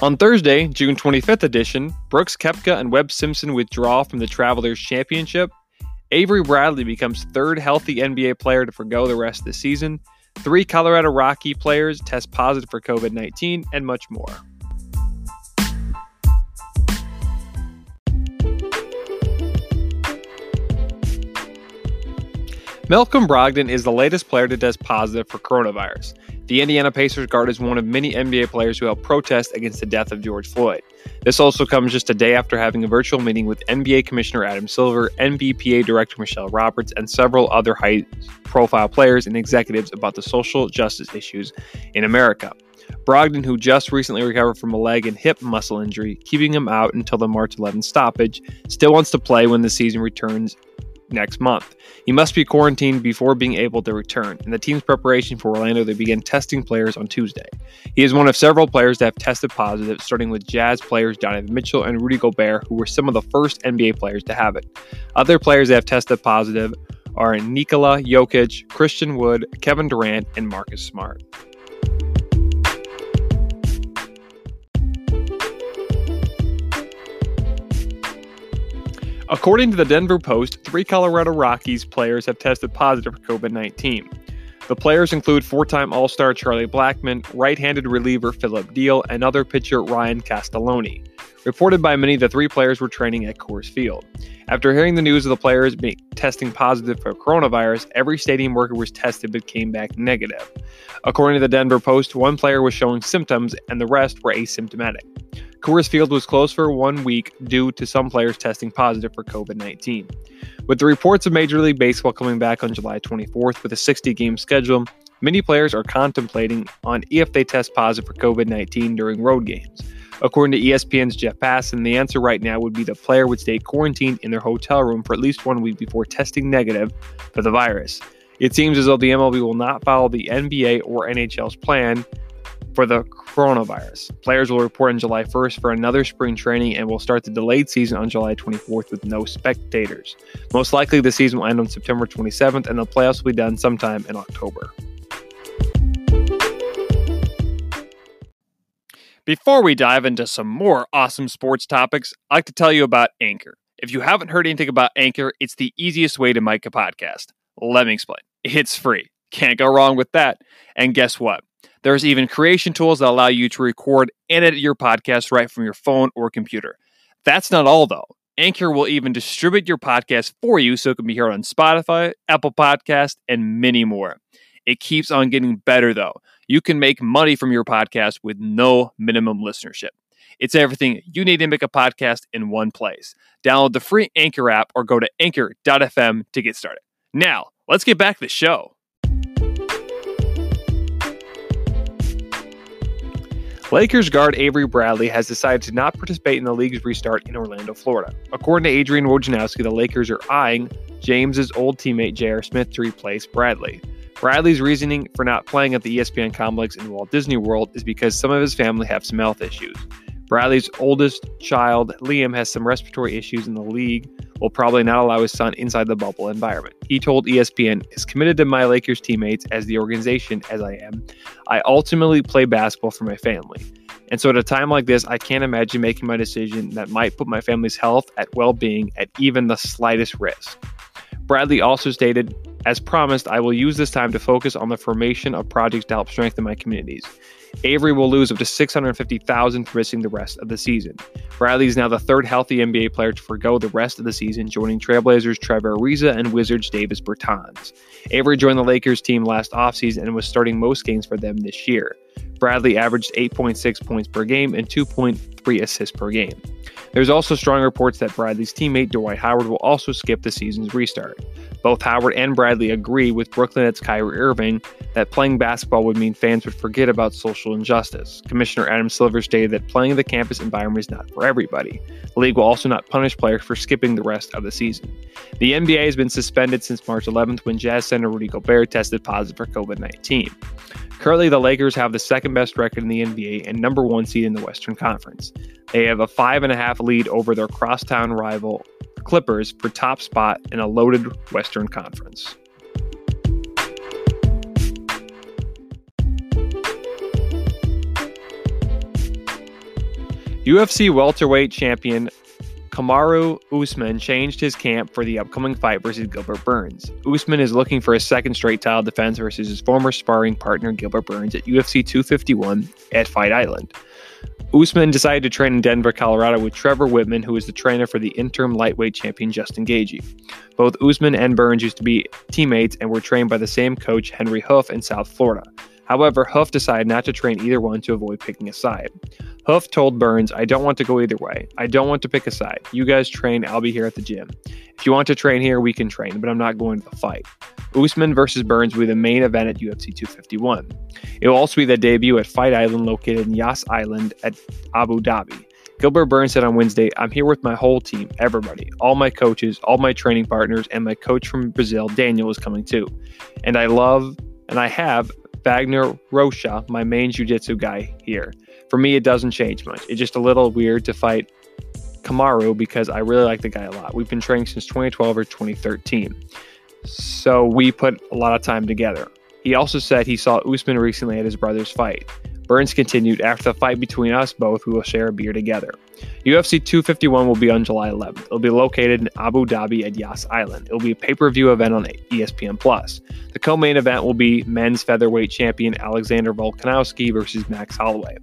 On Thursday, June 25th edition, Brooks Koepka and Webb Simpson withdraw from the Travelers Championship. Avery Bradley becomes third healthy NBA player to forego the rest of the season. Three Colorado Rocky players test positive for COVID 19, and much more. Malcolm Brogdon is the latest player to test positive for coronavirus. The Indiana Pacers guard is one of many NBA players who helped protest against the death of George Floyd. This also comes just a day after having a virtual meeting with NBA Commissioner Adam Silver, NBPA Director Michelle Roberts, and several other high profile players and executives about the social justice issues in America. Brogdon, who just recently recovered from a leg and hip muscle injury, keeping him out until the March 11 stoppage, still wants to play when the season returns next month. He must be quarantined before being able to return. In the team's preparation for Orlando, they began testing players on Tuesday. He is one of several players that have tested positive, starting with Jazz players Donovan Mitchell and Rudy Gobert, who were some of the first NBA players to have it. Other players that have tested positive are Nikola Jokic, Christian Wood, Kevin Durant, and Marcus Smart. According to the Denver Post, three Colorado Rockies players have tested positive for COVID 19. The players include four time All Star Charlie Blackmon, right handed reliever Phillip Diehl, and other pitcher Ryan Castellani. Reported by many, the three players were training at Coors Field. After hearing the news of the players being testing positive for coronavirus, every stadium worker was tested but came back negative. According to the Denver Post, one player was showing symptoms and the rest were asymptomatic. Coors Field was closed for one week due to some players testing positive for COVID 19. With the reports of Major League Baseball coming back on July 24th with a 60 game schedule, many players are contemplating on if they test positive for COVID 19 during road games. According to ESPN's Jeff Passan, the answer right now would be the player would stay quarantined in their hotel room for at least one week before testing negative for the virus. It seems as though the MLB will not follow the NBA or NHL's plan for the coronavirus. Players will report on July 1st for another spring training and will start the delayed season on July 24th with no spectators. Most likely, the season will end on September 27th and the playoffs will be done sometime in October. Before we dive into some more awesome sports topics, I'd like to tell you about Anchor. If you haven't heard anything about Anchor, it's the easiest way to make a podcast. Let me explain. It's free. Can't go wrong with that. And guess what? There's even creation tools that allow you to record and edit your podcast right from your phone or computer. That's not all, though. Anchor will even distribute your podcast for you so it can be heard on Spotify, Apple Podcast, and many more. It keeps on getting better, though. You can make money from your podcast with no minimum listenership. It's everything you need to make a podcast in one place. Download the free Anchor app or go to anchor.fm to get started. Now, let's get back to the show. Lakers guard Avery Bradley has decided to not participate in the league's restart in Orlando, Florida. According to Adrian Wojnarowski, the Lakers are eyeing James's old teammate J.R. Smith to replace Bradley. Bradley's reasoning for not playing at the ESPN complex in Walt Disney World is because some of his family have some health issues. Bradley's oldest child, Liam, has some respiratory issues, and the league will probably not allow his son inside the bubble environment. He told ESPN, "As committed to my Lakers teammates as the organization as I am, I ultimately play basketball for my family. And so at a time like this, I can't imagine making my decision that might put my family's health at well-being at even the slightest risk." Bradley also stated, as promised, I will use this time to focus on the formation of projects to help strengthen my communities. Avery will lose up to 650,000 for missing the rest of the season. Bradley is now the third healthy NBA player to forego the rest of the season, joining Trailblazers Trevor Ariza and Wizards Davis Bertans. Avery joined the Lakers team last offseason and was starting most games for them this year. Bradley averaged 8.6 points per game and 2.3 assists per game. There's also strong reports that Bradley's teammate Dwight Howard will also skip the season's restart. Both Howard and Bradley agree with Brooklyn Nets Kyrie Irving that playing basketball would mean fans would forget about social injustice. Commissioner Adam Silver stated that playing the campus environment is not for everybody. The league will also not punish players for skipping the rest of the season. The NBA has been suspended since March 11th when Jazz center Rudy Gobert tested positive for COVID 19. Currently, the Lakers have the second best record in the NBA and number one seed in the Western Conference. They have a five and a half lead over their crosstown rival Clippers for top spot in a loaded Western Conference. UFC welterweight champion Kamaru Usman changed his camp for the upcoming fight versus Gilbert Burns. Usman is looking for a second straight title defense versus his former sparring partner Gilbert Burns at UFC 251 at Fight Island. Usman decided to train in Denver, Colorado with Trevor Wittman, who is the trainer for the interim lightweight champion Justin Gaethje. Both Usman and Burns used to be teammates and were trained by the same coach, Henri Hooft, in South Florida. However, Hooft decided not to train either one to avoid picking a side. Hooft told Burns, I don't want to go either way. I don't want to pick a side. You guys train, I'll be here at the gym. If you want to train here, we can train, but I'm not going to the fight. Usman versus Burns will be the main event at UFC 251. It will also be the debut at Fight Island located in Yas Island at Abu Dhabi. Gilbert Burns said on Wednesday, I'm here with my whole team, everybody, all my coaches, all my training partners, and my coach from Brazil, Daniel, is coming too. And I love and I have Wagner Rocha, my main jiu-jitsu guy here. For me, it doesn't change much. It's just a little weird to fight Kamaru because I really like the guy a lot. We've been training since 2012 or 2013. So we put a lot of time together. He also said he saw Usman recently at his brother's fight. Burns continued, after the fight between us both, we will share a beer together. UFC 251 will be on July 11th. It'll be located in Abu Dhabi at Yas Island. It'll be a pay per view event on ESPN. Plus. The co main event will be men's featherweight champion Alexander Volkanovski versus Max Holloway.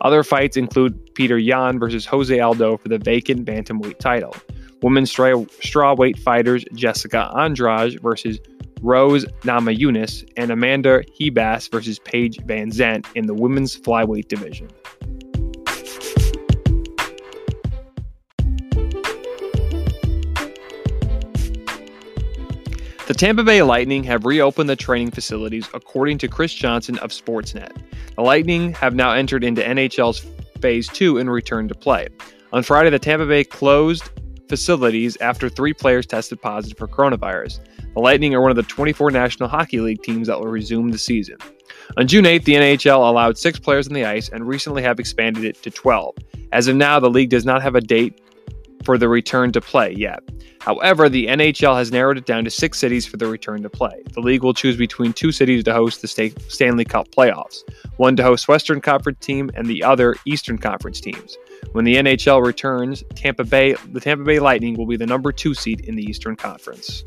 Other fights include Petr Yan versus Jose Aldo for the vacant bantamweight title. Women's strawweight fighters Jessica Andrade versus Rose Namajunas, and Amanda Ribas versus Paige VanZant in the women's flyweight division. The Tampa Bay Lightning have reopened the training facilities according to Chris Johnson of Sportsnet. The Lightning have now entered into NHL's Phase 2 and returned to play. On Friday, the Tampa Bay closed facilities after three players tested positive for coronavirus. The Lightning are one of the 24 National Hockey League teams that will resume the season. On June 8th, the NHL allowed six players on the ice and recently have expanded it to 12. As of now, the league does not have a date for the return to play yet. However, the NHL has narrowed it down to six cities for the return to play. The league will choose between two cities to host the Stanley Cup playoffs, one to host Western Conference team and the other Eastern Conference teams. When the NHL returns, Tampa Bay, the Tampa Bay Lightning will be the number 2 seed in the Eastern Conference.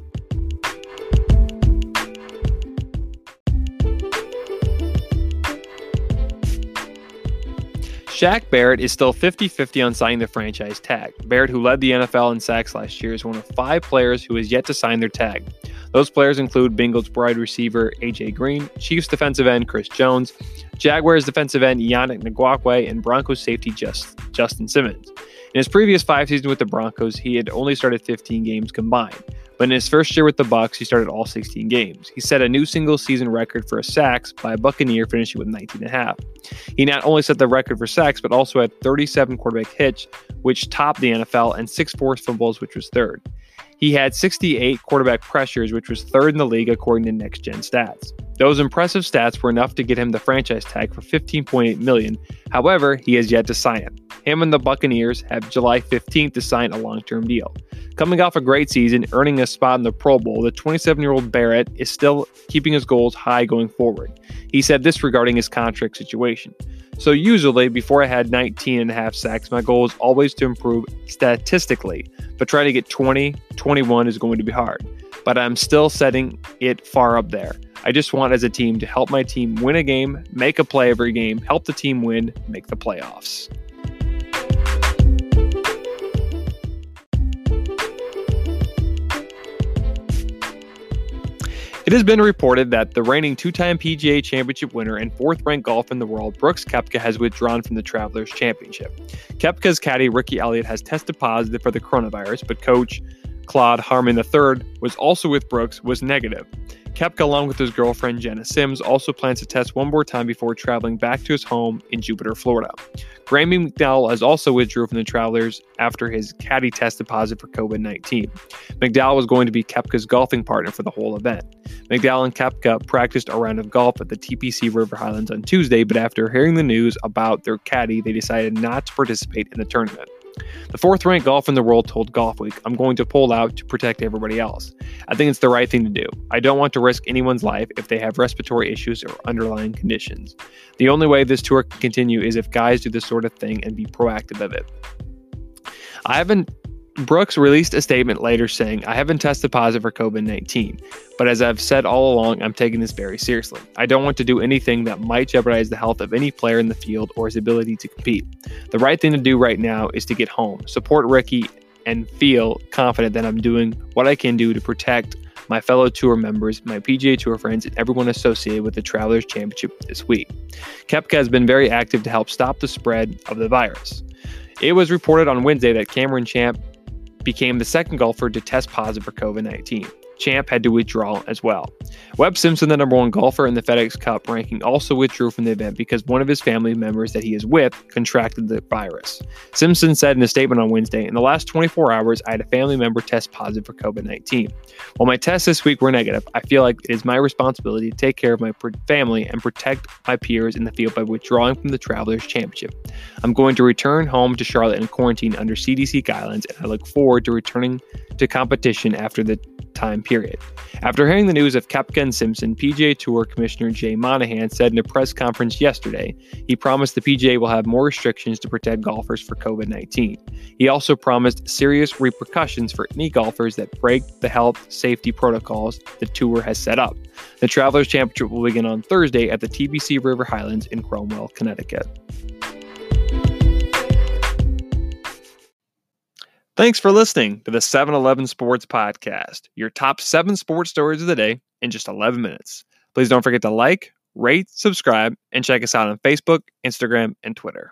Shaq Barrett is still 50 50 on signing the franchise tag. Barrett, who led the NFL in sacks last year, is one of five players who has yet to sign their tag. Those players include Bengals wide receiver AJ Green, Chiefs defensive end Chris Jones, Jaguars defensive end Yannick Ngakoue, and Broncos safety Just, Justin Simmons. In his previous five seasons with the Broncos, he had only started 15 games combined. But in his first year with the Bucks, he started all 16 games. He set a new single season record for sacks by a Buccaneer, finishing with 19 and a half. He not only set the record for sacks, but also had 37 quarterback hits, which topped the NFL, and six forced fumbles, which was third. He had 68 quarterback pressures, which was third in the league according to Next Gen Stats. Those impressive stats were enough to get him the franchise tag for 15.8 million. However, he has yet to sign it. Him and the Buccaneers have July 15th to sign a long-term deal. Coming off a great season, earning a spot in the Pro Bowl, the 27-year-old Barrett is still keeping his goals high going forward. He said this regarding his contract situation. So usually before I had 19 and a half sacks, my goal is always to improve statistically, but trying to get 20, 21 is going to be hard. But I'm still setting it far up there. I just want as a team to help my team win a game, make a play every game, help the team win, make the playoffs. It has been reported that the reigning two time PGA Championship winner and fourth ranked golfer in the world, Brooks Koepka, has withdrawn from the Travelers Championship. Koepka's caddy, Ricky Elliott, has tested positive for the coronavirus, but coach Claude Harmon III was also with Brooks, was negative. Koepka, along with his girlfriend Jenna Sims, also plans to test one more time before traveling back to his home in Jupiter, Florida. Graeme McDowell has also withdrew from the Travelers after his caddy tested positive for COVID 19. McDowell was going to be Koepka's golfing partner for the whole event. McDowell and Koepka practiced a round of golf at the TPC River Highlands on Tuesday, but after hearing the news about their caddy, they decided not to participate in the tournament. The fourth ranked golfer in the world told Golfweek, I'm going to pull out to protect everybody else. I think it's the right thing to do. I don't want to risk anyone's life if they have respiratory issues or underlying conditions. The only way this tour can continue is if guys do this sort of thing and be proactive of it. I haven't Brooks released a statement later saying, I haven't tested positive for COVID 19, but as I've said all along, I'm taking this very seriously. I don't want to do anything that might jeopardize the health of any player in the field or his ability to compete. The right thing to do right now is to get home, support Ricky, and feel confident that I'm doing what I can do to protect my fellow tour members, my PGA Tour friends, and everyone associated with the Travelers Championship this week. Koepka has been very active to help stop the spread of the virus. It was reported on Wednesday that Cameron Champ became the second golfer to test positive for COVID 19. Champ had to withdraw as well. Webb Simpson, the number one golfer in the FedEx Cup ranking, also withdrew from the event because one of his family members that he is with contracted the virus. Simpson said in a statement on Wednesday In the last 24 hours, I had a family member test positive for COVID 19. While my tests this week were negative, I feel like it is my responsibility to take care of my family and protect my peers in the field by withdrawing from the Travelers Championship. I'm going to return home to Charlotte and quarantine under CDC guidelines, and I look forward to returning to competition after the time period. After hearing the news of Koepka and Simpson, PGA Tour Commissioner Jay Monahan said in a press conference yesterday he promised the PGA will have more restrictions to protect golfers for COVID 19. He also promised serious repercussions for any golfers that break the health safety protocols the tour has set up. The Travelers Championship will begin on Thursday at the TPC River Highlands in Cromwell, Connecticut. Thanks for listening to the 7 Eleven Sports Podcast, your top seven sports stories of the day in just 11 minutes. Please don't forget to like, rate, subscribe, and check us out on Facebook, Instagram, and Twitter.